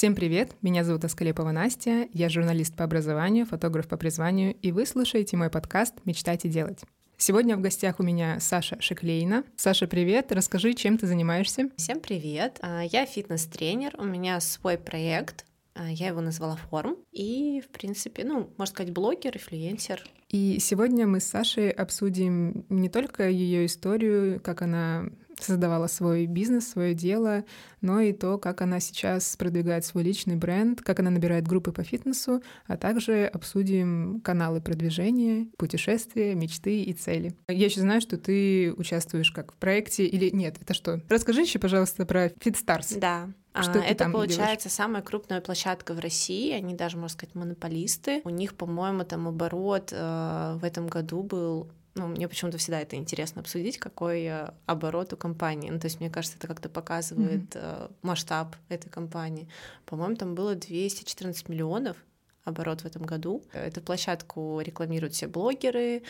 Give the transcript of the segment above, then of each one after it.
Всем привет! Меня зовут Аскалепова Настя, я журналист по образованию, фотограф по призванию, и вы слушаете мой подкаст «Мечтать и делать». Сегодня в гостях у меня Саша Шеклейна. Саша, привет! Расскажи, чем ты занимаешься? Всем привет! А, я фитнес-тренер, у меня свой проект, а, я его назвала «Форм», и, в принципе, ну, можно сказать, блогер, инфлюенсер. И сегодня мы с Сашей обсудим не только ее историю, как она создавала свой бизнес, свое дело, но и то, как она сейчас продвигает свой личный бренд, как она набирает группы по фитнесу, а также обсудим каналы продвижения, путешествия, мечты и цели. Я еще знаю, что ты участвуешь как в проекте или нет, это что? Расскажи еще, пожалуйста, про FitStars. Да, что а, это получается делаешь? самая крупная площадка в России, они даже, можно сказать, монополисты. У них, по-моему, там оборот э, в этом году был ну, мне почему-то всегда это интересно обсудить, какой э, оборот у компании. Ну, то есть, мне кажется, это как-то показывает mm-hmm. масштаб этой компании. По-моему, там было 214 миллионов оборот в этом году. Эту площадку рекламируют все блогеры,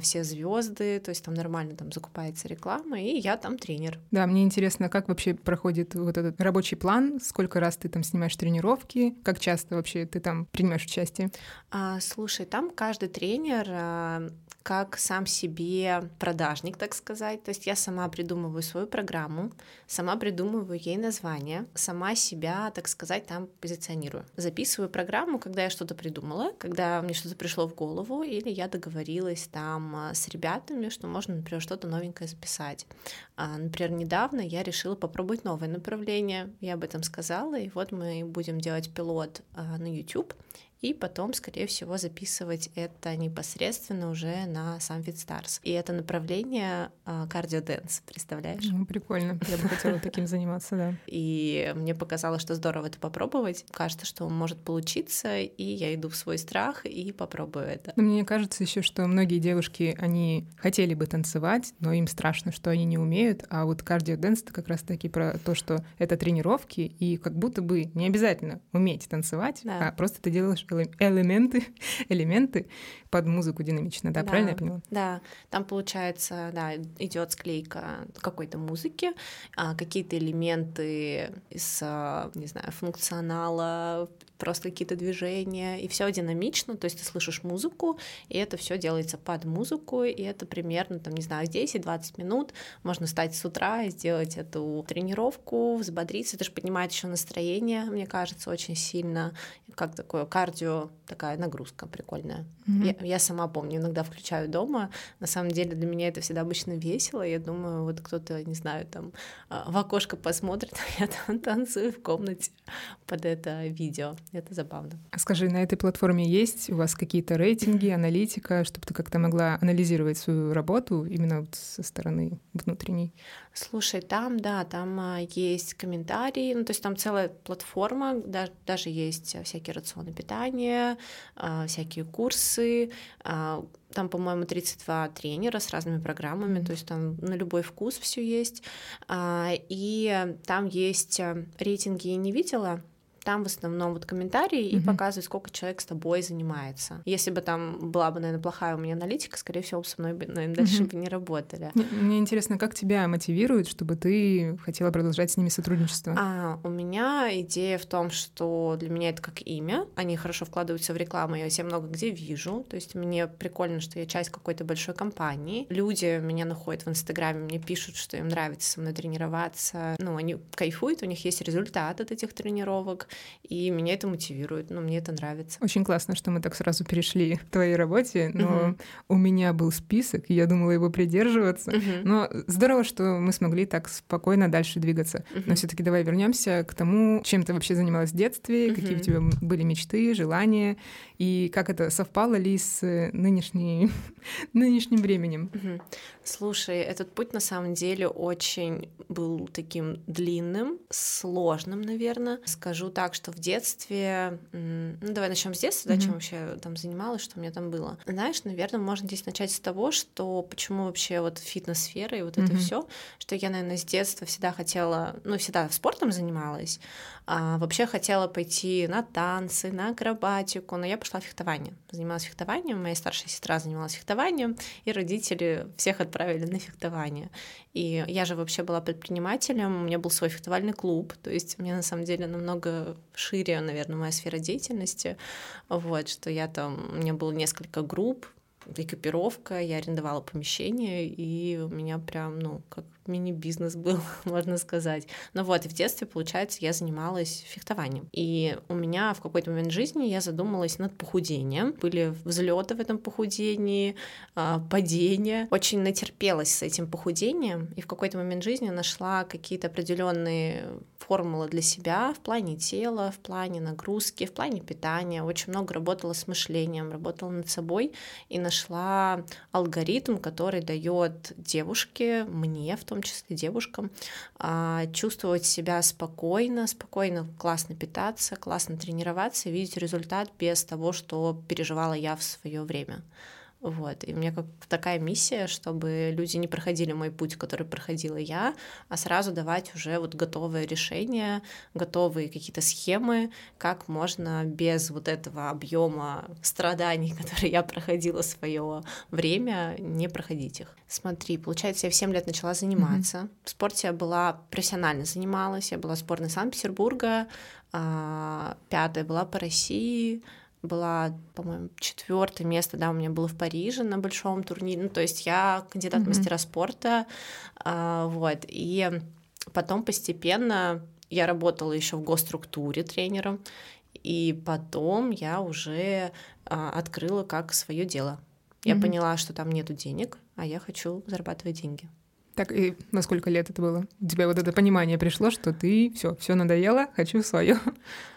все звезды, то есть там нормально там закупается реклама, и я там тренер. Да, мне интересно, как вообще проходит вот этот рабочий план, сколько раз ты там снимаешь тренировки, как часто вообще ты там принимаешь участие? А, слушай, там каждый тренер а, как сам себе продажник, так сказать. То есть я сама придумываю свою программу, сама придумываю ей название, сама себя, так сказать, там позиционирую. Записываю программу, когда я что-то придумала, когда мне что-то пришло в голову, или я договорилась там а, с ребятами, что можно, например, что-то новенькое записать. А, например, недавно я решила попробовать новое направление, я об этом сказала, и вот мы будем делать пилот а, на YouTube, и потом, скорее всего, записывать это непосредственно уже на сам Stars. И это направление кардиоденс, представляешь? Ну, прикольно, я бы хотела таким заниматься, да. И мне показалось, что здорово это попробовать. Кажется, что может получиться, и я иду в свой страх и попробую это. Но мне кажется еще, что многие девушки, они хотели бы танцевать, но им страшно, что они не умеют, а вот кардиоденс — это как раз-таки про то, что это тренировки, и как будто бы не обязательно уметь танцевать, да. а просто ты делаешь элементы, элементы под музыку динамично, да, да, правильно я поняла? Да, там получается, да, идет склейка какой-то музыки, а, какие-то элементы из, а, не знаю, функционала, просто какие-то движения, и все динамично, то есть ты слышишь музыку, и это все делается под музыку, и это примерно, там, не знаю, 10-20 минут, можно встать с утра и сделать эту тренировку, взбодриться, это же поднимает еще настроение, мне кажется, очень сильно, как такое кардио, такая нагрузка прикольная. Mm-hmm. Я, я сама помню, иногда включаю дома, на самом деле для меня это всегда обычно весело, я думаю, вот кто-то, не знаю, там а, в окошко посмотрит, а я там танцую в комнате под это видео. Это забавно. А скажи, на этой платформе есть у вас какие-то рейтинги, аналитика, чтобы ты как-то могла анализировать свою работу именно вот со стороны внутренней? Слушай, там, да, там а, есть комментарии, ну, то есть там целая платформа, да, даже есть всякие рационы питания, а, всякие курсы, а, там, по-моему, 32 тренера с разными программами, mm-hmm. то есть там на любой вкус все есть. И там есть рейтинги я не видела, там в основном вот комментарии и показывают, сколько человек с тобой занимается. Если бы там была бы, наверное, плохая у меня аналитика, скорее всего, со мной бы, наверное, дальше mm-hmm. бы не работали. Мне интересно, как тебя мотивирует, чтобы ты хотела продолжать с ними сотрудничество? А, у меня идея в том, что для меня это как имя. Они хорошо вкладываются в рекламу, я себя много где вижу. То есть мне прикольно, что я часть какой-то большой компании. Люди меня находят в Инстаграме, мне пишут, что им нравится со мной тренироваться. Ну, они кайфуют, у них есть результат от этих тренировок и меня это мотивирует, ну, мне это нравится. Очень классно, что мы так сразу перешли к твоей работе, но угу. у меня был список, и я думала его придерживаться, угу. но здорово, что мы смогли так спокойно дальше двигаться. Угу. Но все таки давай вернемся к тому, чем ты вообще занималась в детстве, угу. какие у тебя были мечты, желания, и как это совпало ли с нынешней, нынешним временем. Угу. Слушай, этот путь на самом деле очень был таким длинным, сложным, наверное. Скажу так, что в детстве, ну давай начнем с детства, да, чем вообще там занималась, что у меня там было. Знаешь, наверное, можно здесь начать с того, что почему вообще вот фитнес-сфера и вот это все, что я, наверное, с детства всегда хотела, ну всегда спортом занималась, а вообще хотела пойти на танцы, на акробатику, но я пошла в фехтование. Занималась фехтованием, моя старшая сестра занималась фехтованием, и родители всех отправили на фехтование. И я же вообще была предпринимателем, у меня был свой фехтовальный клуб, то есть мне на самом деле намного шире, наверное, моя сфера деятельности, вот, что я там, у меня было несколько групп, экипировка, я арендовала помещение, и у меня прям, ну, как мини-бизнес был, можно сказать. Ну вот, в детстве, получается, я занималась фехтованием. И у меня в какой-то момент жизни я задумалась над похудением. Были взлеты в этом похудении, а, падения. Очень натерпелась с этим похудением, и в какой-то момент жизни нашла какие-то определенные формулы для себя в плане тела, в плане нагрузки, в плане питания. Очень много работала с мышлением, работала над собой и нашла алгоритм, который дает девушке, мне в том числе девушкам, а, чувствовать себя спокойно, спокойно, классно питаться, классно тренироваться видеть результат без того, что переживала я в свое время. Вот. И у меня как такая миссия, чтобы люди не проходили мой путь, который проходила я, а сразу давать уже вот готовые решения, готовые какие-то схемы, как можно без вот этого объема страданий, которые я проходила свое время, не проходить их. Смотри, получается, я в 7 лет начала заниматься. Mm-hmm. В спорте я была профессионально занималась, я была в сборной Санкт-Петербурга, а, пятая была по России, была, по-моему, четвертое место, да, у меня было в Париже на большом турнире. Ну, то есть я кандидат mm-hmm. мастера спорта, а, вот. И потом постепенно я работала еще в госструктуре тренером, и потом я уже а, открыла как свое дело. Я mm-hmm. поняла, что там нету денег, а я хочу зарабатывать деньги. Так, и на сколько лет это было? У тебя вот это понимание пришло, что ты все, все надоело, хочу свое.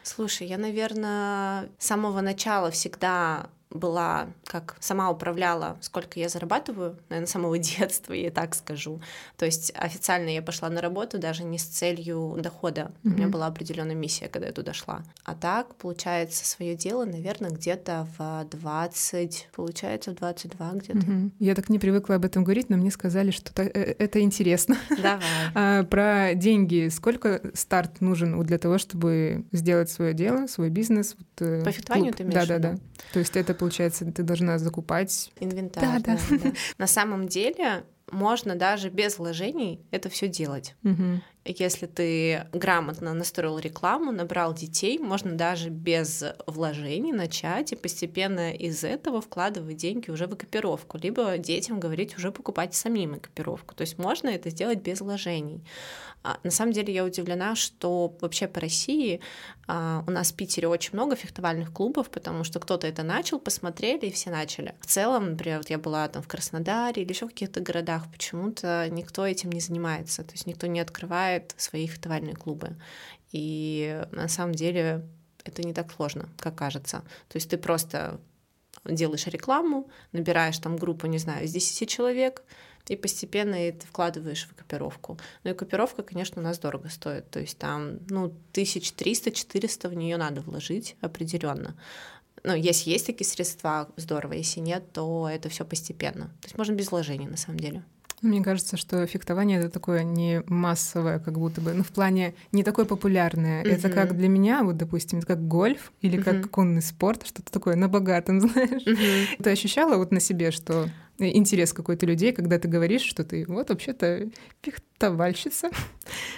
Слушай, я, наверное, с самого начала всегда была, как сама управляла, сколько я зарабатываю, наверное, с самого детства, я так скажу. То есть официально я пошла на работу даже не с целью дохода. Mm-hmm. У меня была определенная миссия, когда я туда шла. А так, получается, свое дело, наверное, где-то в 20, получается, в 22 где-то. Mm-hmm. Я так не привыкла об этом говорить, но мне сказали, что э, это интересно. Давай. а, про деньги. Сколько старт нужен для того, чтобы сделать свое дело, свой бизнес? Э, По фехтованию ты имеешь Да, да, да. То есть это получается, ты должна закупать инвентарь. Да, да. Да, да. На самом деле можно даже без вложений это все делать. Угу. Если ты грамотно настроил рекламу, набрал детей, можно даже без вложений начать и постепенно из этого вкладывать деньги уже в экипировку, либо детям говорить уже покупать самим экипировку. То есть можно это сделать без вложений. А, на самом деле я удивлена, что вообще по России а, у нас в Питере очень много фехтовальных клубов, потому что кто-то это начал, посмотрели и все начали. В целом, например, вот я была там в Краснодаре или еще в каких-то городах, почему-то никто этим не занимается, то есть никто не открывает свои фехтовальные клубы. И на самом деле это не так сложно, как кажется. То есть ты просто делаешь рекламу, набираешь там группу, не знаю, из 10 человек, и постепенно это вкладываешь в экипировку. Но экипировка, конечно, у нас дорого стоит. То есть там, ну, 1300-400 в нее надо вложить определенно. Ну, если есть такие средства, здорово. Если нет, то это все постепенно. То есть можно без вложений, на самом деле. Мне кажется, что фехтование это такое не массовое, как будто бы, ну, в плане не такое популярное. Mm-hmm. Это как для меня, вот, допустим, это как гольф или mm-hmm. как конный спорт, что-то такое на богатом, знаешь. Mm-hmm. Ты ощущала вот на себе, что интерес какой-то людей, когда ты говоришь, что ты вот вообще-то фехтовальщица.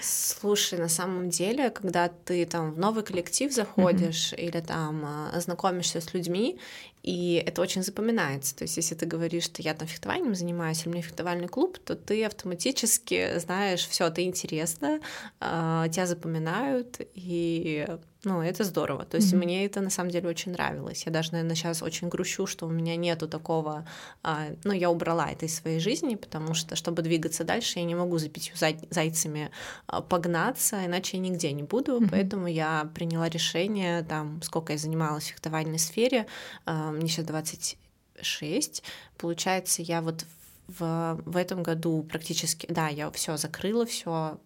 Слушай, на самом деле, когда ты там в новый коллектив заходишь mm-hmm. или там а, знакомишься с людьми, и это очень запоминается. То есть, если ты говоришь, что я там фехтованием занимаюсь, у меня фехтовальный клуб, то ты автоматически знаешь, все, это интересно, а, тебя запоминают, и ну, это здорово. То есть mm-hmm. мне это на самом деле очень нравилось. Я даже, наверное, сейчас очень грущу, что у меня нету такого. А, ну, я убрала это из своей жизни, потому что, чтобы двигаться дальше, я не могу за пятью зай- зайцами а, погнаться, иначе я нигде не буду. Mm-hmm. Поэтому я приняла решение, там, сколько я занималась в фехтовальной сфере, а, мне сейчас 26, получается, я вот в, в этом году практически, да, я все закрыла, все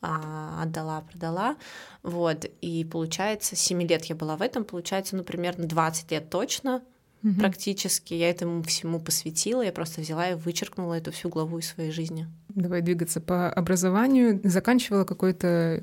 отдала, продала, вот, и получается, 7 лет я была в этом, получается, ну, примерно 20 лет точно, угу. практически, я этому всему посвятила, я просто взяла и вычеркнула эту всю главу из своей жизни. Давай двигаться по образованию. Заканчивала какой-то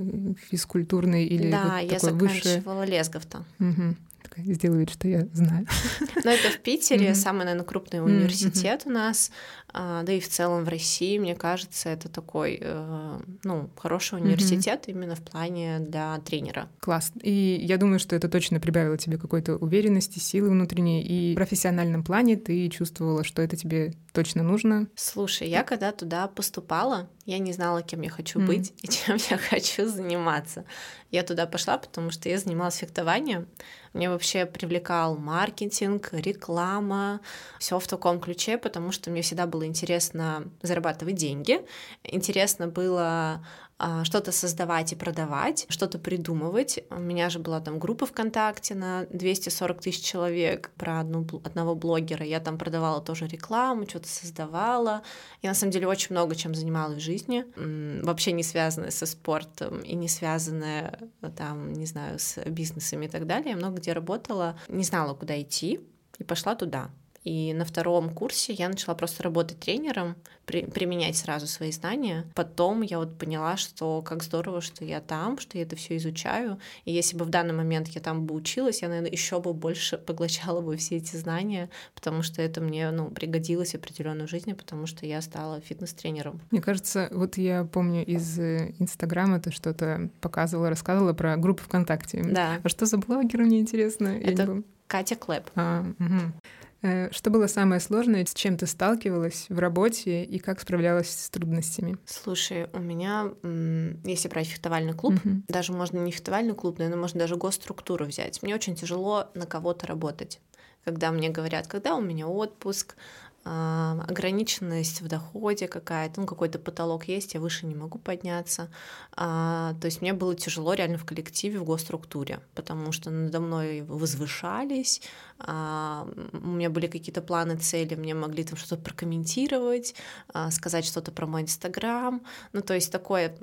физкультурный или да, вот я такой заканчивала высшее... Лесговта. Угу немножко сделаю вид, что я знаю. Но это в Питере mm-hmm. самый, наверное, крупный университет mm-hmm. у нас, а, да и в целом в России, мне кажется, это такой, э, ну, хороший университет mm-hmm. именно в плане для тренера. Класс. И я думаю, что это точно прибавило тебе какой-то уверенности, силы внутренней, и в профессиональном плане ты чувствовала, что это тебе точно нужно. Слушай, я когда туда поступала, я не знала, кем я хочу mm. быть и чем я хочу заниматься. Я туда пошла, потому что я занималась фехтованием. Мне вообще привлекал маркетинг, реклама, все в таком ключе, потому что мне всегда было интересно зарабатывать деньги. Интересно было что-то создавать и продавать, что-то придумывать. У меня же была там группа ВКонтакте на 240 тысяч человек про одну, одного блогера. Я там продавала тоже рекламу, что-то создавала. Я на самом деле очень много чем занималась в жизни, вообще не связанная со спортом и не связанная там, не знаю, с бизнесами и так далее. Я много где работала, не знала, куда идти, и пошла туда. И на втором курсе я начала просто работать тренером, при, применять сразу свои знания. Потом я вот поняла, что как здорово, что я там, что я это все изучаю. И если бы в данный момент я там бы училась, я, наверное, еще бы больше поглощала бы все эти знания, потому что это мне ну, пригодилось в определенной жизни, потому что я стала фитнес-тренером. Мне кажется, вот я помню из э, Инстаграма ты что-то показывала, рассказывала про группу ВКонтакте. Да. А что за блогер, мне интересно? Это Катя Клэп. А, угу. Э, что было самое сложное, с чем ты сталкивалась в работе и как справлялась с трудностями? Слушай, у меня, если брать фехтовальный клуб, uh-huh. даже можно не фехтовальный клуб, наверное, можно даже госструктуру взять. Мне очень тяжело на кого-то работать когда мне говорят, когда у меня отпуск, ограниченность в доходе какая-то, ну какой-то потолок есть, я выше не могу подняться. А, то есть мне было тяжело реально в коллективе, в госструктуре, потому что надо мной возвышались, а, у меня были какие-то планы, цели, мне могли там что-то прокомментировать, сказать что-то про мой инстаграм, ну то есть такое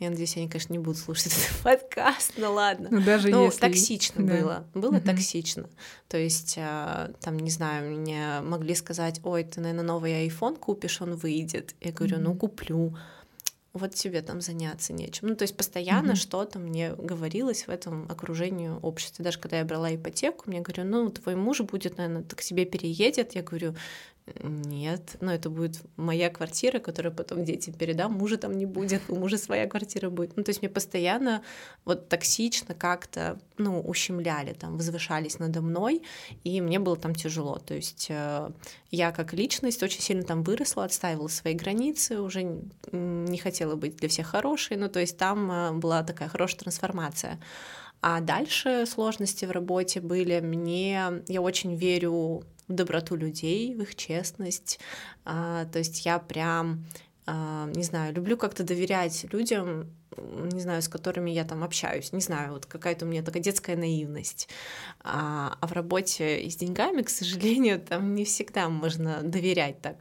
я надеюсь, они, конечно, не будут слушать этот подкаст, но ладно. Ну, даже ну, если... токсично да. было. Было угу. токсично. То есть, а, там, не знаю, мне могли сказать, ой, ты, наверное, новый iPhone купишь, он выйдет. Я говорю, угу. ну, куплю вот тебе там заняться нечем. Ну, то есть постоянно mm-hmm. что-то мне говорилось в этом окружении общества. Даже когда я брала ипотеку, мне говорю, ну, твой муж будет, наверное, к себе переедет. Я говорю, нет, но это будет моя квартира, которую потом детям передам, мужа там не будет, у мужа своя квартира будет. Ну, то есть мне постоянно вот токсично как-то, ну, ущемляли, там, возвышались надо мной, и мне было там тяжело. То есть э, я как личность очень сильно там выросла, отстаивала свои границы, уже не хотела быть для всех хорошей, ну, то есть там э, была такая хорошая трансформация. А дальше сложности в работе были. Мне я очень верю в доброту людей, в их честность. А, то есть я прям, а, не знаю, люблю как-то доверять людям, не знаю, с которыми я там общаюсь, не знаю, вот какая-то у меня такая детская наивность. А, а в работе с деньгами, к сожалению, там не всегда можно доверять так.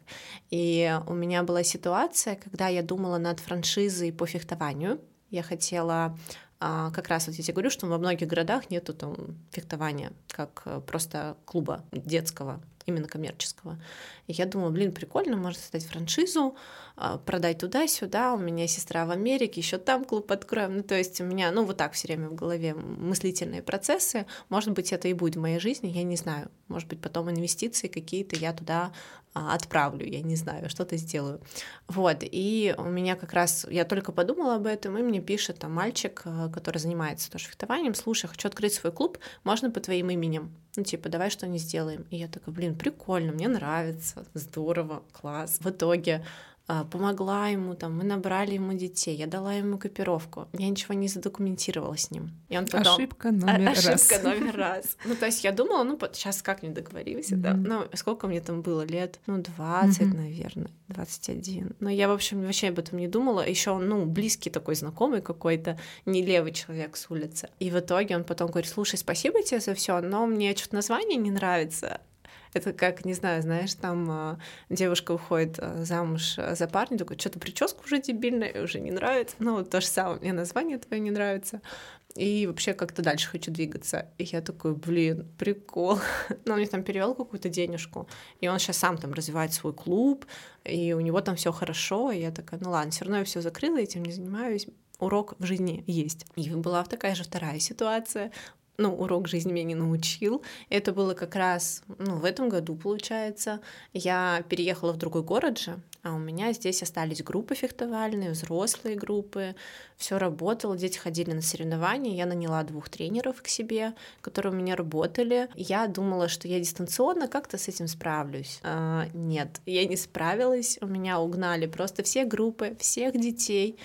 И у меня была ситуация, когда я думала над франшизой по фехтованию. Я хотела а как раз вот я тебе говорю, что во многих городах нету там фехтования, как э, просто клуба детского, именно коммерческого. И я думаю, блин, прикольно, можно создать франшизу, а, продать туда-сюда, у меня сестра в Америке, еще там клуб откроем. Ну, то есть у меня, ну, вот так все время в голове мыслительные процессы. Может быть, это и будет в моей жизни, я не знаю. Может быть, потом инвестиции какие-то я туда а, отправлю, я не знаю, что-то сделаю. Вот, и у меня как раз, я только подумала об этом, и мне пишет там мальчик, э, который занимается тоже фехтованием, слушай, хочу открыть свой клуб, можно по твоим именем? Ну, типа, давай что-нибудь сделаем. И я такая, блин, прикольно, мне нравится, здорово, класс. В итоге помогла ему, там, мы набрали ему детей, я дала ему копировку, я ничего не задокументировала с ним. И он потом... Ошибка номер а, раз. Ошибка номер раз. Ну, то есть я думала, ну, сейчас как не договорились, да, ну, сколько мне там было лет? Ну, 20, наверное, 21. Но я, в общем, вообще об этом не думала. Еще он, ну, близкий такой знакомый какой-то, не левый человек с улицы. И в итоге он потом говорит, слушай, спасибо тебе за все, но мне что-то название не нравится. Это как, не знаю, знаешь, там э, девушка уходит э, замуж за парня, такой, что-то прическа уже дебильная, уже не нравится. Ну, вот то же самое, мне название твое не нравится. И вообще как-то дальше хочу двигаться. И я такой, блин, прикол. Но он мне там перевел какую-то денежку. И он сейчас сам там развивает свой клуб, и у него там все хорошо. И я такая, ну ладно, все равно я все закрыла, этим не занимаюсь урок в жизни есть. И была такая же вторая ситуация ну, урок жизни меня не научил. Это было как раз, ну, в этом году, получается. Я переехала в другой город же, а у меня здесь остались группы фехтовальные, взрослые группы, все работало, дети ходили на соревнования, я наняла двух тренеров к себе, которые у меня работали. Я думала, что я дистанционно как-то с этим справлюсь. А, нет, я не справилась, у меня угнали просто все группы, всех детей,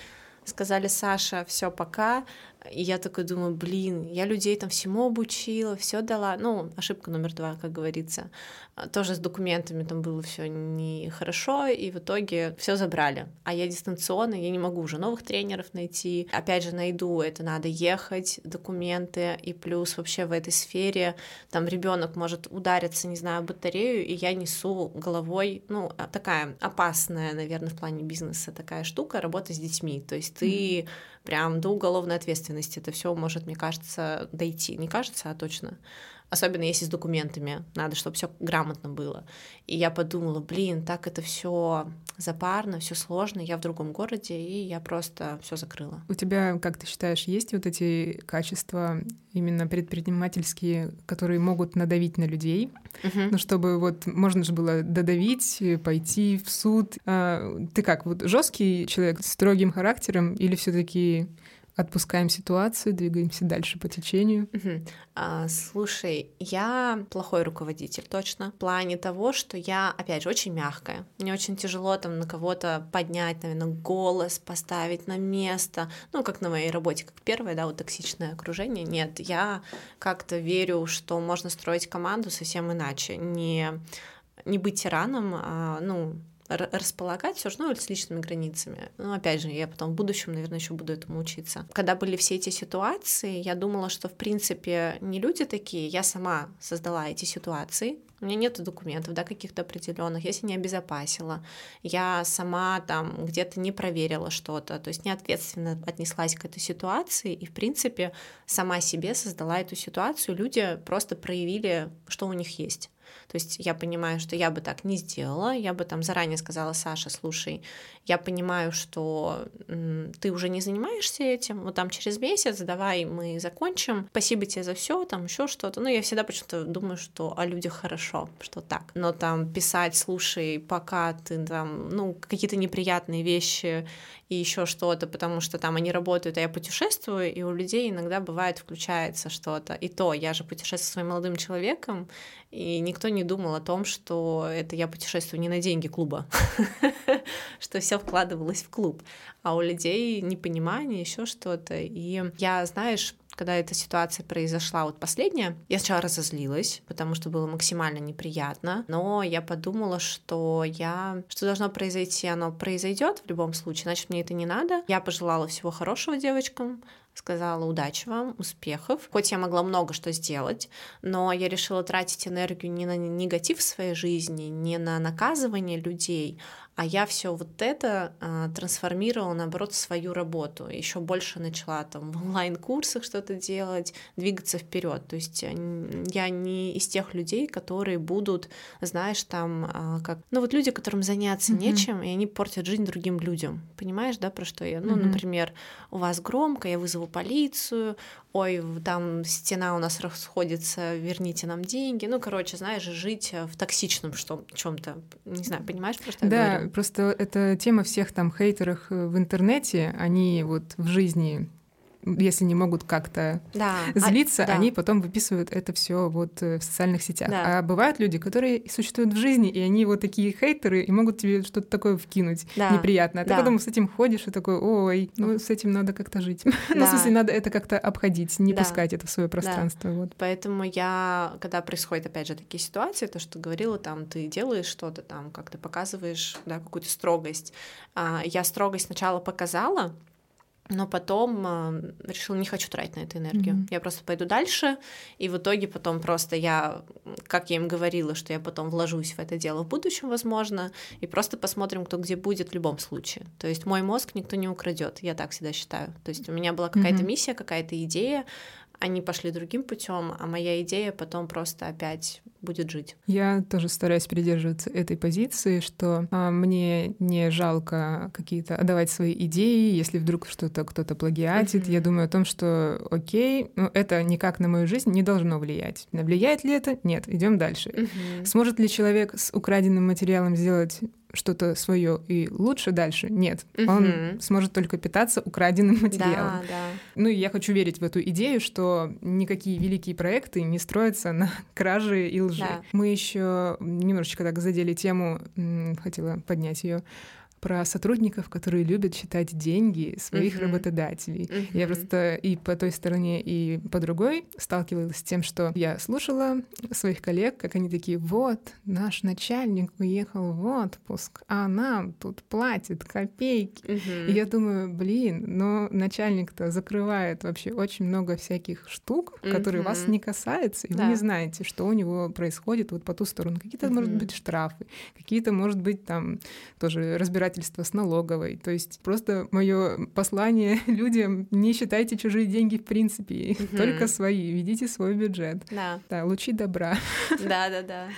сказали, Саша, все, пока, и я такой думаю, блин, я людей там всему обучила, все дала. Ну, ошибка номер два, как говорится. А, тоже с документами там было все нехорошо, и в итоге все забрали. А я дистанционно, я не могу уже новых тренеров найти. Опять же, найду, это надо ехать, документы, и плюс вообще в этой сфере там ребенок может удариться, не знаю, батарею, и я несу головой, ну, а, такая опасная, наверное, в плане бизнеса такая штука, работа с детьми. То есть ты mm-hmm прям до уголовной ответственности это все может, мне кажется, дойти. Не кажется, а точно особенно если с документами, надо, чтобы все грамотно было. И я подумала, блин, так это все запарно, все сложно, я в другом городе, и я просто все закрыла. У тебя, как ты считаешь, есть вот эти качества именно предпринимательские, которые могут надавить на людей, uh-huh. ну чтобы вот можно же было додавить, пойти в суд. А, ты как, вот жесткий человек с строгим характером или все-таки отпускаем ситуацию, двигаемся дальше по течению. Угу. А, слушай, я плохой руководитель, точно, в плане того, что я, опять же, очень мягкая. Мне очень тяжело там на кого-то поднять, наверное, голос, поставить на место. Ну, как на моей работе, как первое, да, вот токсичное окружение. Нет, я как-то верю, что можно строить команду совсем иначе. Не, не быть тираном, а, ну, располагать все равно с личными границами. Ну, опять же, я потом в будущем, наверное, еще буду этому учиться. Когда были все эти ситуации, я думала, что, в принципе, не люди такие, я сама создала эти ситуации, у меня нет документов, да, каких-то определенных, я себя не обезопасила, я сама там где-то не проверила что-то, то есть неответственно отнеслась к этой ситуации и, в принципе, сама себе создала эту ситуацию, люди просто проявили, что у них есть. То есть я понимаю, что я бы так не сделала, я бы там заранее сказала, Саша, слушай, я понимаю, что ты уже не занимаешься этим, вот там через месяц давай мы закончим, спасибо тебе за все, там еще что-то. Ну, я всегда почему-то думаю, что о людях хорошо, что так. Но там писать, слушай, пока ты там, ну, какие-то неприятные вещи и еще что-то, потому что там они работают, а я путешествую, и у людей иногда бывает включается что-то. И то, я же путешествую со своим молодым человеком, и никто не думал о том, что это я путешествую не на деньги клуба, что все вкладывалось в клуб, а у людей непонимание, еще что-то. И я, знаешь, когда эта ситуация произошла, вот последняя, я сначала разозлилась, потому что было максимально неприятно, но я подумала, что я, что должно произойти, оно произойдет в любом случае, значит, мне это не надо. Я пожелала всего хорошего девочкам, сказала удачи вам, успехов. Хоть я могла много что сделать, но я решила тратить энергию не на негатив в своей жизни, не на наказывание людей, а я все вот это а, трансформировала, наоборот, в свою работу. Еще больше начала там в онлайн-курсах что-то делать, двигаться вперед. То есть э, я не из тех людей, которые будут, знаешь, там, а, как... Ну вот люди, которым заняться mm-hmm. нечем, и они портят жизнь другим людям. Понимаешь, да, про что я? Ну, mm-hmm. например, у вас громко, я вызову полицию, ой, там стена у нас расходится, верните нам деньги. Ну, короче, знаешь, жить в токсичном чем-то. Не знаю, понимаешь, про что да, я говорю? просто это тема всех там хейтеров в интернете, они вот в жизни если не могут как-то да. А, злиться, а, да. они потом выписывают это все вот э, в социальных сетях. Да. А бывают люди, которые существуют в жизни, и они вот такие хейтеры, и могут тебе что-то такое вкинуть да. неприятное. А ты да. потом с этим ходишь и такой, ой, ну с этим надо как-то жить. Да. ну, в смысле, надо это как-то обходить, не да. пускать это в свое пространство. Да. Вот. Поэтому я, когда происходят, опять же, такие ситуации, то, что говорила, там, ты делаешь что-то там, как ты показываешь, да, какую-то строгость. А, я строгость сначала показала, но потом э, решила, не хочу тратить на эту энергию. Mm-hmm. Я просто пойду дальше, и в итоге потом просто я, как я им говорила, что я потом вложусь в это дело в будущем, возможно, и просто посмотрим, кто где будет в любом случае. То есть мой мозг никто не украдет, я так всегда считаю. То есть у меня была какая-то mm-hmm. миссия, какая-то идея, они пошли другим путем, а моя идея потом просто опять будет жить. Я тоже стараюсь придерживаться этой позиции, что а, мне не жалко какие-то отдавать свои идеи, если вдруг что-то кто-то плагиатит. Mm-hmm. Я думаю о том, что окей, ну это никак на мою жизнь не должно влиять. Влияет ли это? Нет, идем дальше. Mm-hmm. Сможет ли человек с украденным материалом сделать что-то свое и лучше дальше. Нет, угу. он сможет только питаться украденным материалом. Да, да. Ну и я хочу верить в эту идею, что никакие великие проекты не строятся на краже и лжи. Да. Мы еще немножечко так задели тему, хотела поднять ее про сотрудников, которые любят считать деньги своих uh-huh. работодателей. Uh-huh. Я просто и по той стороне, и по другой сталкивалась с тем, что я слушала своих коллег, как они такие, вот, наш начальник уехал в отпуск, а нам тут платит копейки. Uh-huh. И я думаю, блин, но начальник-то закрывает вообще очень много всяких штук, uh-huh. которые вас не касаются, и да. вы не знаете, что у него происходит вот по ту сторону. Какие-то, uh-huh. может быть, штрафы, какие-то, может быть, там тоже разбирать разбирательства с налоговой. То есть просто мое послание людям не считайте чужие деньги в принципе, угу. только свои, ведите свой бюджет. Да. Да, лучи добра. Да, да, да.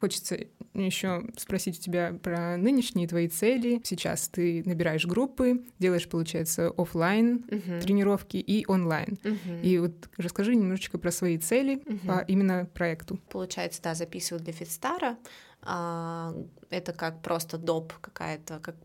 Хочется еще спросить у тебя про нынешние твои цели. Сейчас ты набираешь группы, делаешь, получается, офлайн uh-huh. тренировки и онлайн. Uh-huh. И вот расскажи немножечко про свои цели uh-huh. по именно проекту. Получается, да, записываю для Фитстара. А, это как просто доп какая-то, как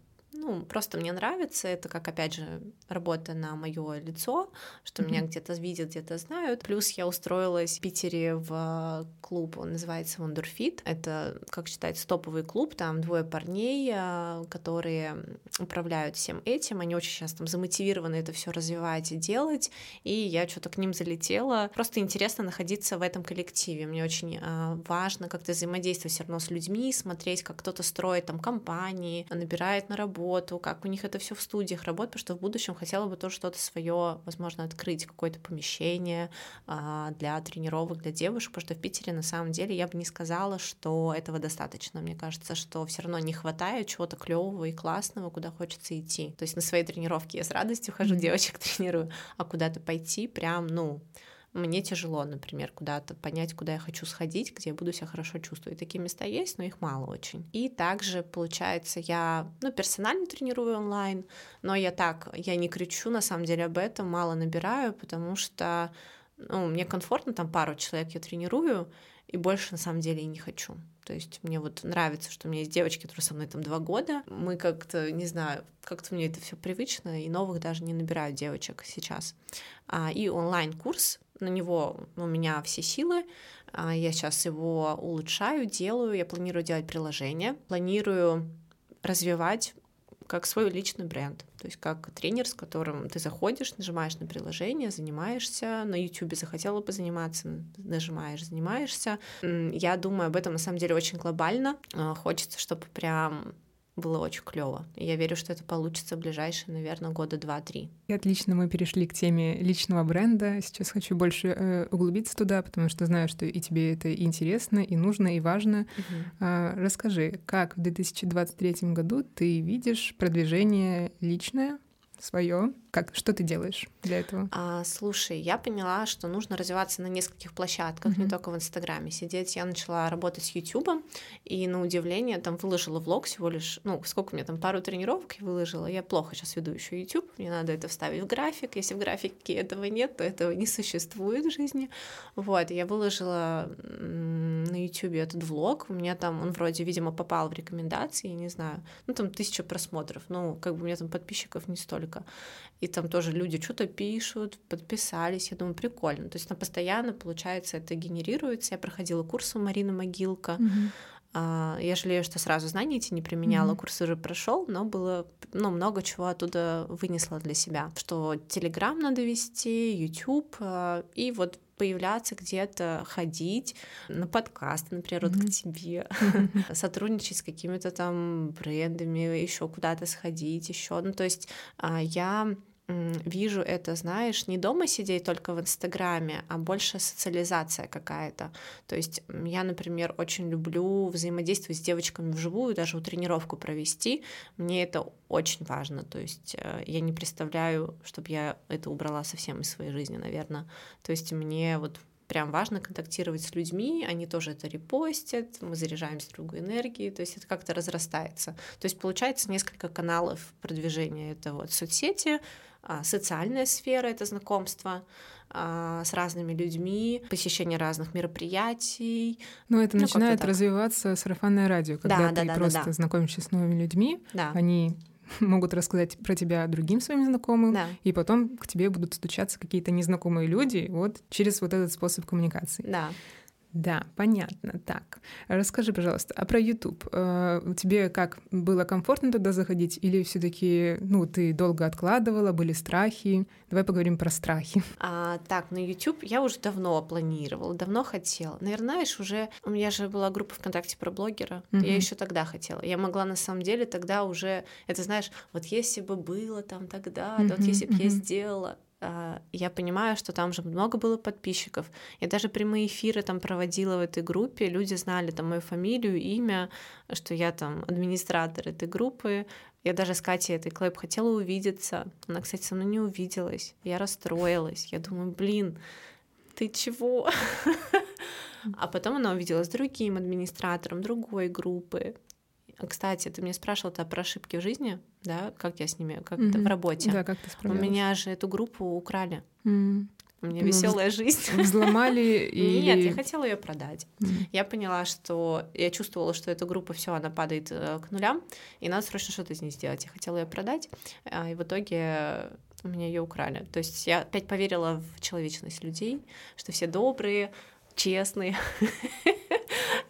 ну, просто мне нравится, это как, опять же, работа на мое лицо, что mm-hmm. меня где-то видят, где-то знают. Плюс я устроилась в Питере в клуб, он называется Wonderfit. Это, как считается, топовый клуб, там двое парней, а, которые управляют всем этим, они очень сейчас там замотивированы это все развивать и делать, и я что-то к ним залетела. Просто интересно находиться в этом коллективе. Мне очень э, важно как-то взаимодействовать все равно с людьми, смотреть, как кто-то строит там компании, набирает на работу, работу, как у них это все в студиях работает, потому что в будущем хотела бы тоже что-то свое, возможно, открыть, какое-то помещение а, для тренировок для девушек, потому что в Питере на самом деле я бы не сказала, что этого достаточно. Мне кажется, что все равно не хватает чего-то клевого и классного, куда хочется идти. То есть на свои тренировки я с радостью хожу, девочек тренирую, а куда-то пойти прям, ну, мне тяжело, например, куда-то понять, куда я хочу сходить, где я буду себя хорошо чувствовать. Такие места есть, но их мало очень. И также, получается, я, ну, персонально тренирую онлайн, но я так, я не кричу, на самом деле, об этом, мало набираю, потому что, ну, мне комфортно, там пару человек я тренирую, и больше на самом деле и не хочу. То есть мне вот нравится, что у меня есть девочки, которые со мной там два года. Мы как-то, не знаю, как-то мне это все привычно, и новых даже не набираю девочек сейчас. А, и онлайн-курс на него у меня все силы. А, я сейчас его улучшаю, делаю. Я планирую делать приложение, планирую развивать как свой личный бренд. То есть как тренер, с которым ты заходишь, нажимаешь на приложение, занимаешься, на YouTube захотела бы заниматься, нажимаешь, занимаешься. Я думаю об этом на самом деле очень глобально. А, хочется, чтобы прям было очень клево. Я верю, что это получится в ближайшие, наверное, года два-три. И отлично, мы перешли к теме личного бренда. Сейчас хочу больше э, углубиться туда, потому что знаю, что и тебе это интересно, и нужно, и важно. Угу. А, расскажи, как в 2023 году ты видишь продвижение личное свое. Как, что ты делаешь для этого? А, слушай, я поняла, что нужно развиваться на нескольких площадках, mm-hmm. не только в Инстаграме сидеть. Я начала работать с Ютубом, и на удивление там выложила влог всего лишь, ну, сколько у меня там, пару тренировок я выложила. Я плохо сейчас веду еще YouTube, мне надо это вставить в график. Если в графике этого нет, то этого не существует в жизни. Вот, я выложила на YouTube этот влог, у меня там, он вроде, видимо, попал в рекомендации, не знаю, ну, там тысяча просмотров, ну, как бы у меня там подписчиков не столько и там тоже люди что-то пишут, подписались, я думаю, прикольно. То есть на постоянно, получается, это генерируется. Я проходила курс у Марины Могилка, mm-hmm. Я жалею, что сразу знания эти не применяла, mm-hmm. курс уже прошел, но было ну, много чего оттуда вынесла для себя. Что Телеграм надо вести, YouTube, а, и вот появляться где-то, ходить на подкасты, например, mm-hmm. вот к тебе, mm-hmm. сотрудничать с какими-то там брендами, еще куда-то сходить, еще. Ну, то есть а, я вижу это, знаешь, не дома сидеть только в Инстаграме, а больше социализация какая-то. То есть я, например, очень люблю взаимодействовать с девочками вживую, даже у тренировку провести. Мне это очень важно. То есть э, я не представляю, чтобы я это убрала совсем из своей жизни, наверное. То есть мне вот прям важно контактировать с людьми, они тоже это репостят, мы заряжаемся другой энергией, то есть это как-то разрастается. То есть получается несколько каналов продвижения. Это вот соцсети, а, социальная сфера — это знакомство а, с разными людьми, посещение разных мероприятий. Но это ну, начинает развиваться сарафанное радио, когда да, ты да, просто да, да. знакомишься с новыми людьми, да. они могут рассказать про тебя другим своим знакомым, да. и потом к тебе будут стучаться какие-то незнакомые люди вот через вот этот способ коммуникации. Да. Да, понятно. Так, расскажи, пожалуйста, а про YouTube? Э, тебе как было комфортно туда заходить, или все-таки, ну, ты долго откладывала, были страхи? Давай поговорим про страхи. А, так, на YouTube я уже давно планировала, давно хотела. Наверное, знаешь, уже у меня же была группа ВКонтакте про блогера. Mm-hmm. Я еще тогда хотела. Я могла на самом деле тогда уже, это знаешь, вот если бы было там тогда, mm-hmm. вот если бы mm-hmm. я сделала, я понимаю, что там же много было подписчиков. Я даже прямые эфиры там проводила в этой группе, люди знали там мою фамилию, имя, что я там администратор этой группы. Я даже с Катей этой Клэп хотела увидеться. Она, кстати, со мной не увиделась. Я расстроилась. Я думаю, блин, ты чего? А потом она увиделась с другим администратором другой группы. Кстати, ты меня спрашивал про ошибки в жизни, да, как я с ними, как mm-hmm. в работе. Да, как ты справилась? У меня же эту группу украли. Mm. У меня веселая ну, жизнь. Взломали и... Нет, я хотела ее продать. Mm. Я поняла, что я чувствовала, что эта группа все, она падает э, к нулям, и надо срочно что-то с ней сделать. Я хотела ее продать, а, и в итоге у меня ее украли. То есть я опять поверила в человечность людей, что все добрые, честные.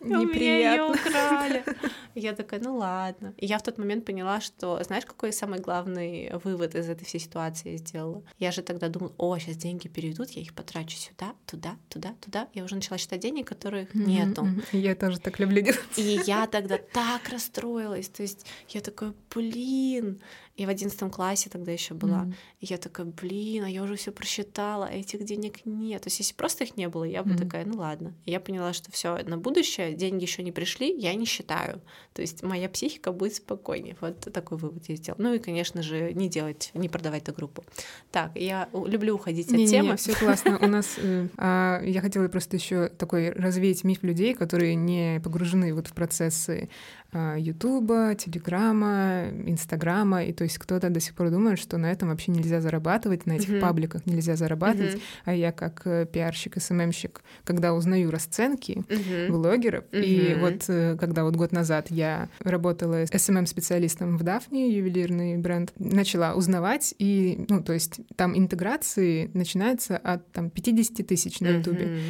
Неприятно. Меня украли. Я такая, ну ладно. И я в тот момент поняла, что, знаешь, какой самый главный вывод из этой всей ситуации я сделала? Я же тогда думала, о, сейчас деньги переведут, я их потрачу сюда, туда, туда, туда. Я уже начала считать денег, которых нету. Я тоже так люблю делать. И я тогда так расстроилась. То есть я такая, блин, и в одиннадцатом классе тогда еще была. Mm-hmm. И я такая, блин, а я уже все просчитала, а этих денег нет. То есть, если просто их не было, я бы mm-hmm. такая, ну ладно. И я поняла, что все на будущее, деньги еще не пришли, я не считаю. То есть моя психика будет спокойнее. Вот такой вывод я сделала. Ну и, конечно же, не делать, не продавать эту группу. Так, я люблю уходить от не, темы. Не, все классно. У нас а, я хотела просто еще такой развеять миф людей, которые не погружены вот в процессы Ютуба, Телеграма, Инстаграма, и то есть кто-то до сих пор думает, что на этом вообще нельзя зарабатывать, на этих uh-huh. пабликах нельзя зарабатывать, uh-huh. а я как э, пиарщик, СММщик, когда узнаю расценки uh-huh. блогеров, uh-huh. и вот э, когда вот год назад я работала СММ-специалистом в Дафне, ювелирный бренд, начала узнавать, и, ну, то есть там интеграции начинаются от там 50 тысяч на Ютубе, uh-huh.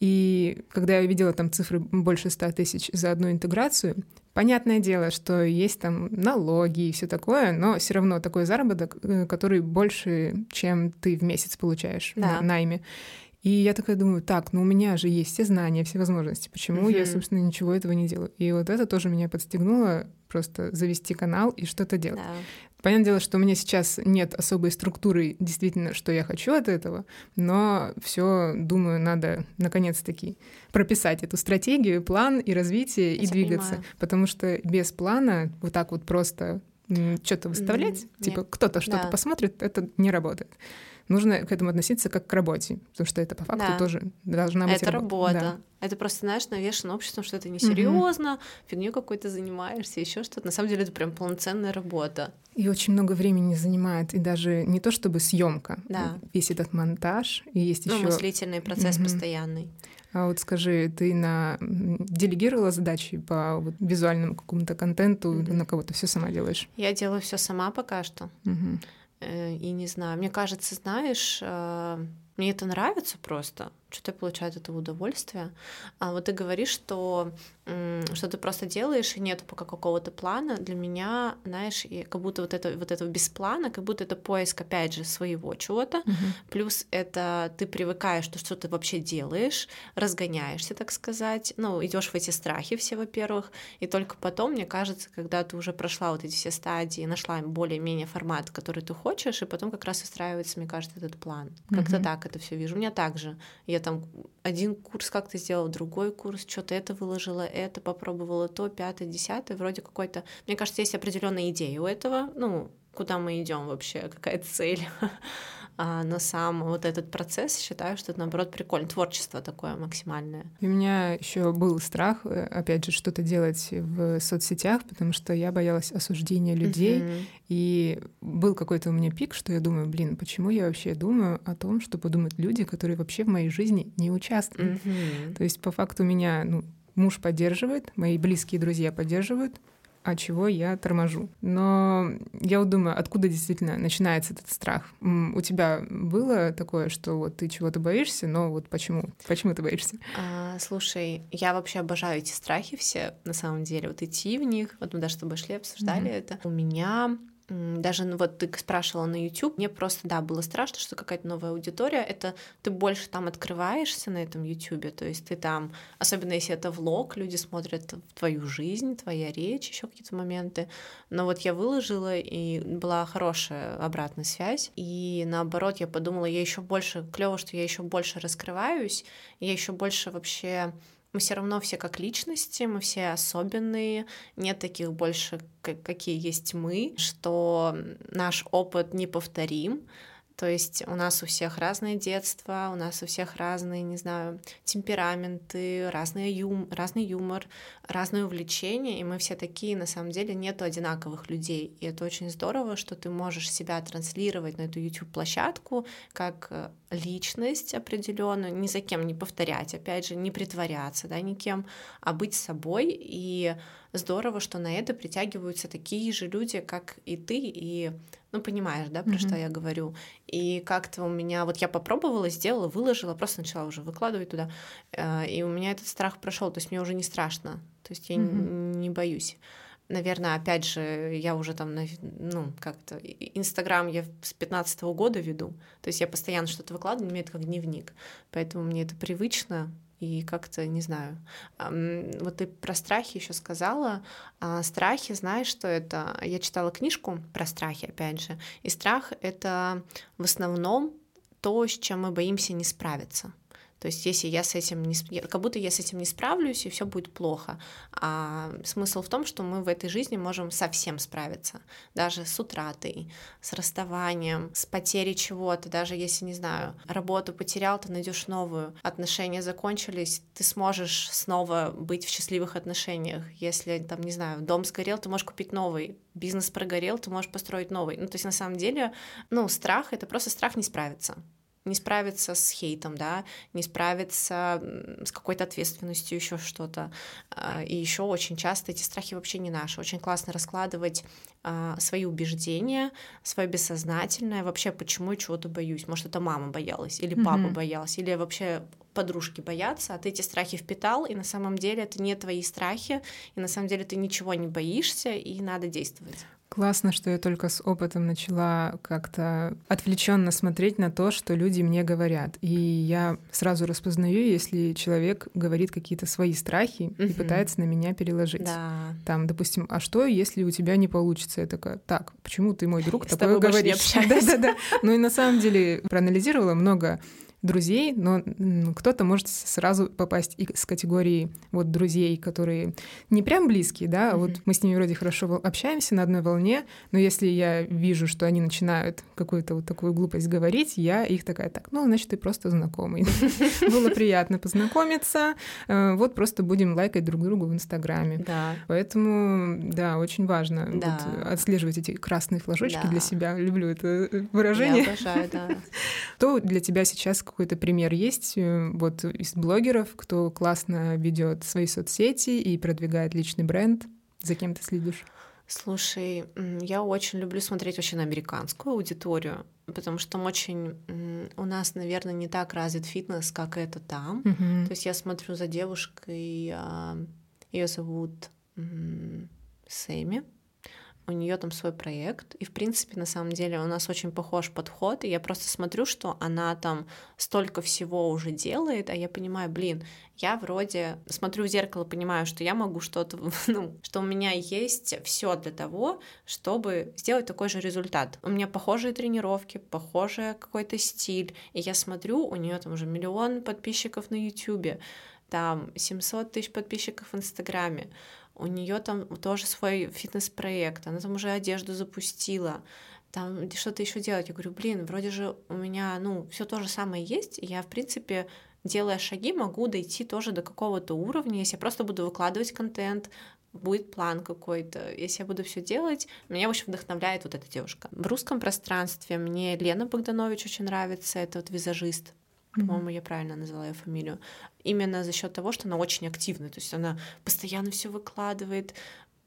И когда я видела там цифры больше 100 тысяч за одну интеграцию, Понятное дело, что есть там налоги и все такое, но все равно такой заработок, э, который больше, чем ты в месяц получаешь да. в найме. И я такая думаю, так, ну у меня же есть все знания, все возможности, почему uh-huh. я, собственно, ничего этого не делаю? И вот это тоже меня подстегнуло просто завести канал и что-то делать. Да. Понятное дело, что у меня сейчас нет особой структуры, действительно, что я хочу от этого, но все, думаю, надо наконец-таки прописать эту стратегию, план и развитие я и двигаться, понимаю. потому что без плана вот так вот просто что-то выставлять, mm-hmm. типа кто-то что-то да. посмотрит, это не работает нужно к этому относиться как к работе, потому что это по факту да. тоже должна быть это работа. работа. Да. Это просто, знаешь, навешено обществом, что это несерьезно, угу. фигню какой-то занимаешься, еще что-то. На самом деле это прям полноценная работа. И очень много времени занимает, и даже не то чтобы съемка, да. весь этот монтаж, и есть еще. Ну, мыслительный процесс угу. постоянный. А вот скажи, ты на делегировала задачи по вот, визуальному какому-то контенту, mm на кого-то все сама делаешь? Я делаю все сама пока что. mm Э, и не знаю, мне кажется, знаешь, э, мне это нравится просто, что-то я получаю от этого удовольствие. А вот ты говоришь, что, что ты просто делаешь, и нет пока какого-то плана. Для меня, знаешь, как будто вот это вот этого без плана, как будто это поиск, опять же, своего чего-то. Угу. Плюс это ты привыкаешь, что что ты вообще делаешь, разгоняешься, так сказать. Ну, идешь в эти страхи все, во-первых. И только потом, мне кажется, когда ты уже прошла вот эти все стадии, нашла более-менее формат, который ты хочешь, и потом как раз устраивается, мне кажется, этот план. Как-то угу. так это все вижу. У меня также. Я там один курс как-то сделала, другой курс, что-то это выложила, это попробовала, то, пятое, десятое, вроде какой-то... Мне кажется, есть определенная идея у этого, ну, куда мы идем вообще, какая цель. а, но сам вот этот процесс считаю, что это наоборот прикольно, творчество такое максимальное. У меня еще был страх, э, опять же, что-то делать в соцсетях, потому что я боялась осуждения людей, mm-hmm. и был какой-то у меня пик, что я думаю, блин, почему я вообще думаю о том, что подумают люди, которые вообще в моей жизни не участвуют. Mm-hmm. То есть по факту меня ну, муж поддерживает, мои близкие друзья поддерживают, а чего я торможу. Но я вот думаю, откуда действительно начинается этот страх? У тебя было такое, что вот ты чего-то боишься, но вот почему? Почему ты боишься? А, слушай, я вообще обожаю эти страхи все, на самом деле, вот идти в них. Вот мы даже с тобой шли, обсуждали mm-hmm. это. У меня даже ну, вот ты спрашивала на YouTube, мне просто, да, было страшно, что какая-то новая аудитория, это ты больше там открываешься на этом YouTube, то есть ты там, особенно если это влог, люди смотрят твою жизнь, твоя речь, еще какие-то моменты, но вот я выложила, и была хорошая обратная связь, и наоборот, я подумала, я еще больше, клево, что я еще больше раскрываюсь, я еще больше вообще мы все равно все как личности, мы все особенные, нет таких больше, какие есть мы, что наш опыт неповторим, то есть у нас у всех разное детство, у нас у всех разные, не знаю, темпераменты, разный, юм, разный юмор, разные увлечения, и мы все такие, на самом деле, нету одинаковых людей. И это очень здорово, что ты можешь себя транслировать на эту YouTube-площадку как э, личность определенную, ни за кем не повторять, опять же, не притворяться, да, никем, а быть собой. И здорово, что на это притягиваются такие же люди, как и ты, и ну, понимаешь, да, про mm-hmm. что я говорю. И как-то у меня, вот я попробовала, сделала, выложила, просто начала уже выкладывать туда, э, и у меня этот страх прошел, то есть мне уже не страшно, то есть я mm-hmm. не боюсь. Наверное, опять же, я уже там, ну, как-то, Инстаграм я с 15 года веду, то есть я постоянно что-то выкладываю, мне это как дневник, поэтому мне это привычно, и как-то, не знаю, вот ты про страхи еще сказала. А страхи, знаешь, что это? Я читала книжку про страхи, опять же, и страх — это в основном то, с чем мы боимся не справиться. То есть если я с этим не... Как будто я с этим не справлюсь, и все будет плохо. А смысл в том, что мы в этой жизни можем совсем справиться. Даже с утратой, с расставанием, с потерей чего-то. Даже если, не знаю, работу потерял, ты найдешь новую. Отношения закончились, ты сможешь снова быть в счастливых отношениях. Если, там, не знаю, дом сгорел, ты можешь купить новый. Бизнес прогорел, ты можешь построить новый. Ну, то есть, на самом деле, ну, страх — это просто страх не справиться не справиться с хейтом, да, не справиться с какой-то ответственностью, еще что-то. А, и еще очень часто эти страхи вообще не наши. Очень классно раскладывать а, свои убеждения, свое бессознательное, вообще почему я чего-то боюсь. Может, это мама боялась, или папа mm-hmm. боялся, или вообще подружки боятся, а ты эти страхи впитал, и на самом деле это не твои страхи, и на самом деле ты ничего не боишься, и надо действовать. Классно, что я только с опытом начала как-то отвлеченно смотреть на то, что люди мне говорят. И я сразу распознаю, если человек говорит какие-то свои страхи uh-huh. и пытается на меня переложить. Да. Там, допустим, а что, если у тебя не получится? Я такая, так, почему ты мой друг такое говоришь? Да-да-да. Ну и на самом деле проанализировала много друзей, но кто-то может сразу попасть из категории вот друзей, которые не прям близкие, да, mm-hmm. вот мы с ними вроде хорошо общаемся на одной волне, но если я вижу, что они начинают какую-то вот такую глупость говорить, я их такая, так, ну, значит, ты просто знакомый. Было приятно познакомиться, э, вот просто будем лайкать друг другу в Инстаграме. Да. Поэтому, да, очень важно отслеживать эти красные флажочки для себя. Люблю это э, выражение. Я обожаю, да. Что для тебя сейчас какой-то пример есть э, вот из блогеров, кто классно ведет свои соцсети и продвигает личный бренд? За кем ты следишь? Слушай, я очень люблю смотреть вообще на американскую аудиторию, потому что там очень у нас, наверное, не так развит фитнес, как это там. Мгм. То есть я смотрю за девушкой, ее зовут Сэмми. У нее там свой проект, и в принципе на самом деле у нас очень похож подход, и я просто смотрю, что она там столько всего уже делает, а я понимаю, блин, я вроде смотрю в зеркало, понимаю, что я могу что-то, ну, что у меня есть все для того, чтобы сделать такой же результат. У меня похожие тренировки, похожий какой-то стиль, и я смотрю, у нее там уже миллион подписчиков на YouTube, там 700 тысяч подписчиков в Инстаграме, у нее там тоже свой фитнес-проект, она там уже одежду запустила, там что-то еще делать. Я говорю, блин, вроде же у меня, ну, все то же самое есть, и я, в принципе, делая шаги, могу дойти тоже до какого-то уровня, если я просто буду выкладывать контент, будет план какой-то. Если я буду все делать, меня очень вдохновляет вот эта девушка. В русском пространстве мне Лена Богданович очень нравится, это вот визажист. По-моему, я правильно назвала ее фамилию. Именно за счет того, что она очень активная. То есть она постоянно все выкладывает,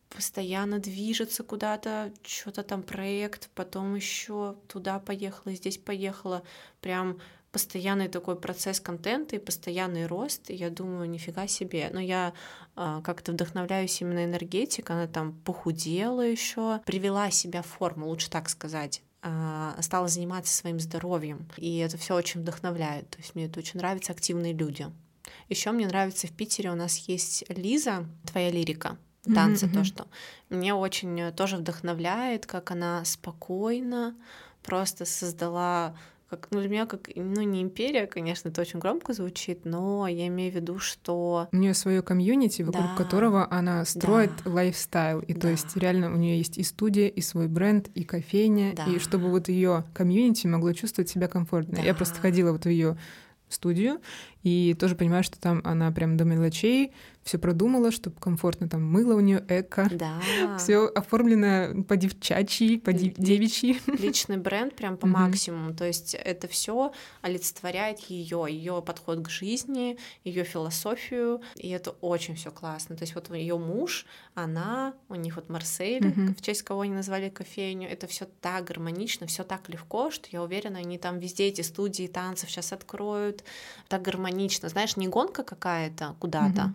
постоянно движется куда-то, что-то там проект, потом еще туда поехала, здесь поехала. Прям постоянный такой процесс контента и постоянный рост. И я думаю, нифига себе. Но я э, как-то вдохновляюсь именно энергетикой. Она там похудела еще, привела себя в форму, лучше так сказать стала заниматься своим здоровьем. И это все очень вдохновляет. То есть мне это очень нравится, активные люди. Еще мне нравится в Питере у нас есть Лиза, твоя лирика, танцы, mm-hmm. то, что мне очень тоже вдохновляет, как она спокойно просто создала как, ну, для меня как, ну, не империя, конечно, это очень громко звучит, но я имею в виду, что... У нее свое community, вокруг да. которого она строит да. lifestyle. И да. то есть реально у нее есть и студия, и свой бренд, и кофейня, да. и чтобы вот ее community могло чувствовать себя комфортно. Да. Я просто ходила вот в ее студию, и тоже понимаю, что там она прям до мелочей все продумала, чтобы комфортно там мыло у нее эко. Да. Все оформлено по девчачьи, по девичьи. Личный бренд прям по максимуму. То есть это все олицетворяет ее, ее подход к жизни, ее философию, и это очень все классно. То есть вот ее муж, она, у них вот Марсель, в честь кого они назвали кофейню, это все так гармонично, все так легко, что я уверена, они там везде эти студии танцев сейчас откроют, так гармонично, знаешь, не гонка какая-то куда-то,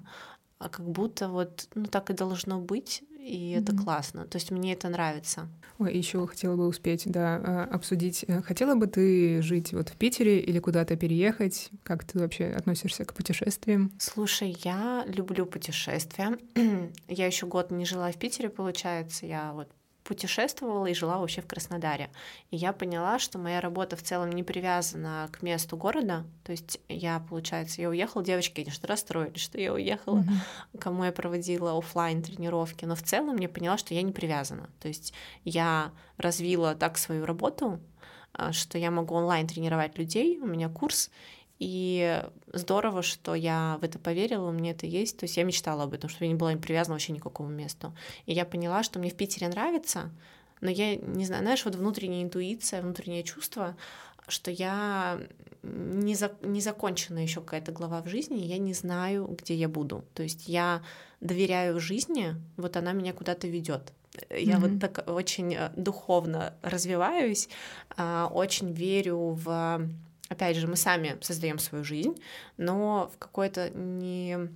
а как будто вот, ну так и должно быть, и mm-hmm. это классно. То есть мне это нравится. Ой, еще хотела бы успеть, да, а, обсудить. Э, хотела бы ты жить вот в Питере или куда-то переехать? Как ты вообще относишься к путешествиям? Слушай, я люблю путешествия. я еще год не жила в Питере, получается. Я вот путешествовала и жила вообще в Краснодаре. И я поняла, что моя работа в целом не привязана к месту города. То есть я, получается, я уехала, девочки, конечно, расстроились, что я уехала, mm-hmm. кому я проводила офлайн тренировки, но в целом я поняла, что я не привязана. То есть я развила так свою работу, а, что я могу онлайн тренировать людей, у меня курс, и здорово, что я в это поверила, у меня это есть. То есть я мечтала об этом, чтобы я не была привязана вообще ни к какому месту. И я поняла, что мне в Питере нравится, но я не знаю, знаешь, вот внутренняя интуиция, внутреннее чувство, что я не, за, не закончена еще какая-то глава в жизни, я не знаю, где я буду. То есть я доверяю жизни, вот она меня куда-то ведет. Я mm-hmm. вот так очень э, духовно развиваюсь, а, очень верю в опять же, мы сами создаем свою жизнь, но в какой-то не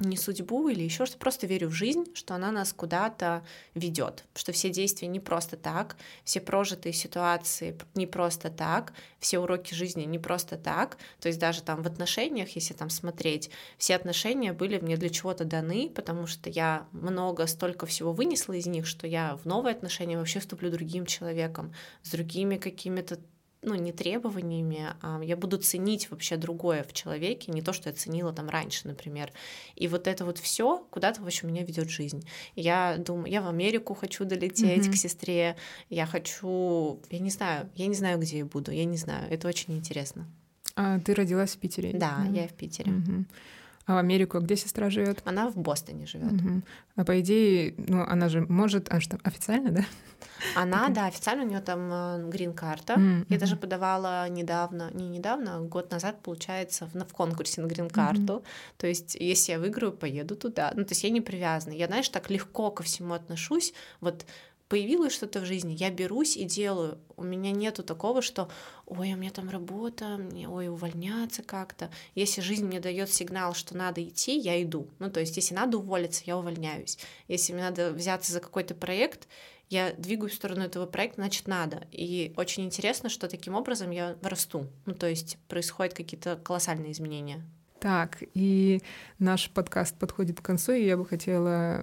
не судьбу или еще что, просто верю в жизнь, что она нас куда-то ведет, что все действия не просто так, все прожитые ситуации не просто так, все уроки жизни не просто так, то есть даже там в отношениях, если там смотреть, все отношения были мне для чего-то даны, потому что я много, столько всего вынесла из них, что я в новые отношения вообще вступлю другим человеком, с другими какими-то ну, не требованиями, а я буду ценить вообще другое в человеке, не то, что я ценила там раньше, например. И вот это вот все куда-то, в общем, меня ведет жизнь. Я думаю, я в Америку хочу долететь mm-hmm. к сестре, я хочу, я не знаю, я не знаю, где я буду, я не знаю, это очень интересно. А ты родилась в Питере? Да, mm-hmm. я в Питере. Mm-hmm. А в Америку где сестра живет? Она в Бостоне живет. Угу. А по идее, ну, она же может, а что, официально, да? Она, да, официально у нее там э, грин-карта. Mm-hmm. Я даже подавала недавно, не недавно, а год назад, получается, в, в конкурсе на грин-карту. Mm-hmm. То есть, если я выиграю, поеду туда. Ну, то есть я не привязана. Я, знаешь, так легко ко всему отношусь. Вот появилось что-то в жизни, я берусь и делаю. У меня нету такого, что ой, у меня там работа, мне, ой, увольняться как-то. Если жизнь мне дает сигнал, что надо идти, я иду. Ну, то есть, если надо уволиться, я увольняюсь. Если мне надо взяться за какой-то проект, я двигаюсь в сторону этого проекта, значит, надо. И очень интересно, что таким образом я расту. Ну, то есть происходят какие-то колоссальные изменения. Так, и наш подкаст подходит к концу, и я бы хотела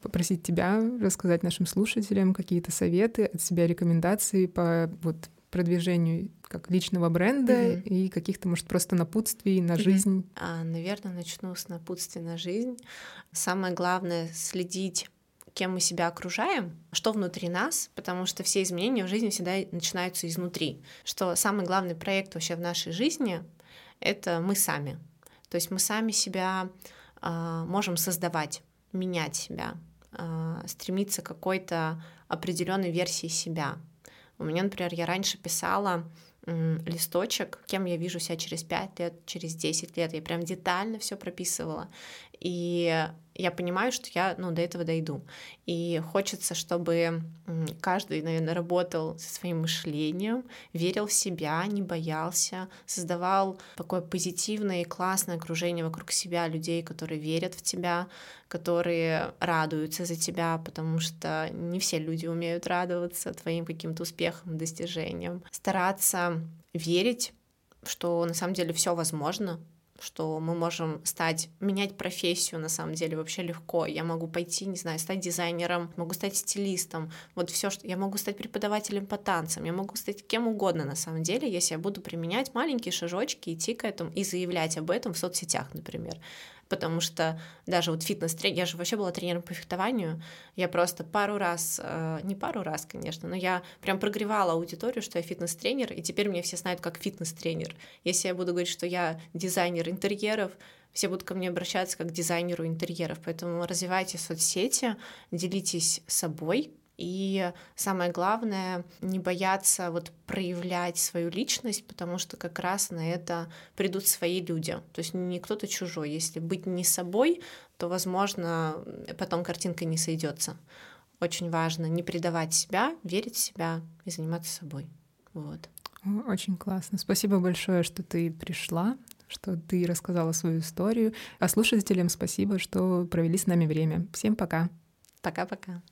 попросить тебя рассказать нашим слушателям какие-то советы от себя, рекомендации по вот продвижению как личного бренда mm-hmm. и каких-то, может, просто напутствий на жизнь? Mm-hmm. А, наверное, начну с напутствий на жизнь. Самое главное — следить кем мы себя окружаем, что внутри нас, потому что все изменения в жизни всегда начинаются изнутри. Что самый главный проект вообще в нашей жизни — это мы сами. То есть мы сами себя э, можем создавать, менять себя, э, стремиться к какой-то определенной версии себя. У меня, например, я раньше писала листочек, кем я вижу себя через 5 лет, через 10 лет. Я прям детально все прописывала. И я понимаю, что я ну, до этого дойду. И хочется, чтобы каждый, наверное, работал со своим мышлением, верил в себя, не боялся, создавал такое позитивное и классное окружение вокруг себя людей, которые верят в тебя, которые радуются за тебя, потому что не все люди умеют радоваться твоим каким-то успехам, достижениям. Стараться верить, что на самом деле все возможно, что мы можем стать, менять профессию на самом деле вообще легко. Я могу пойти, не знаю, стать дизайнером, могу стать стилистом, вот все, что я могу стать преподавателем по танцам, я могу стать кем угодно на самом деле, если я буду применять маленькие шажочки, идти к этому и заявлять об этом в соцсетях, например потому что даже вот фитнес-тренер, я же вообще была тренером по фехтованию, я просто пару раз, э, не пару раз, конечно, но я прям прогревала аудиторию, что я фитнес-тренер, и теперь меня все знают как фитнес-тренер. Если я буду говорить, что я дизайнер интерьеров, все будут ко мне обращаться как к дизайнеру интерьеров, поэтому развивайте соцсети, делитесь собой, и самое главное, не бояться вот проявлять свою личность, потому что как раз на это придут свои люди. То есть не кто-то чужой. Если быть не собой, то, возможно, потом картинка не сойдется. Очень важно не предавать себя, верить в себя и заниматься собой. Вот. Очень классно. Спасибо большое, что ты пришла что ты рассказала свою историю. А слушателям спасибо, что провели с нами время. Всем пока. Пока-пока.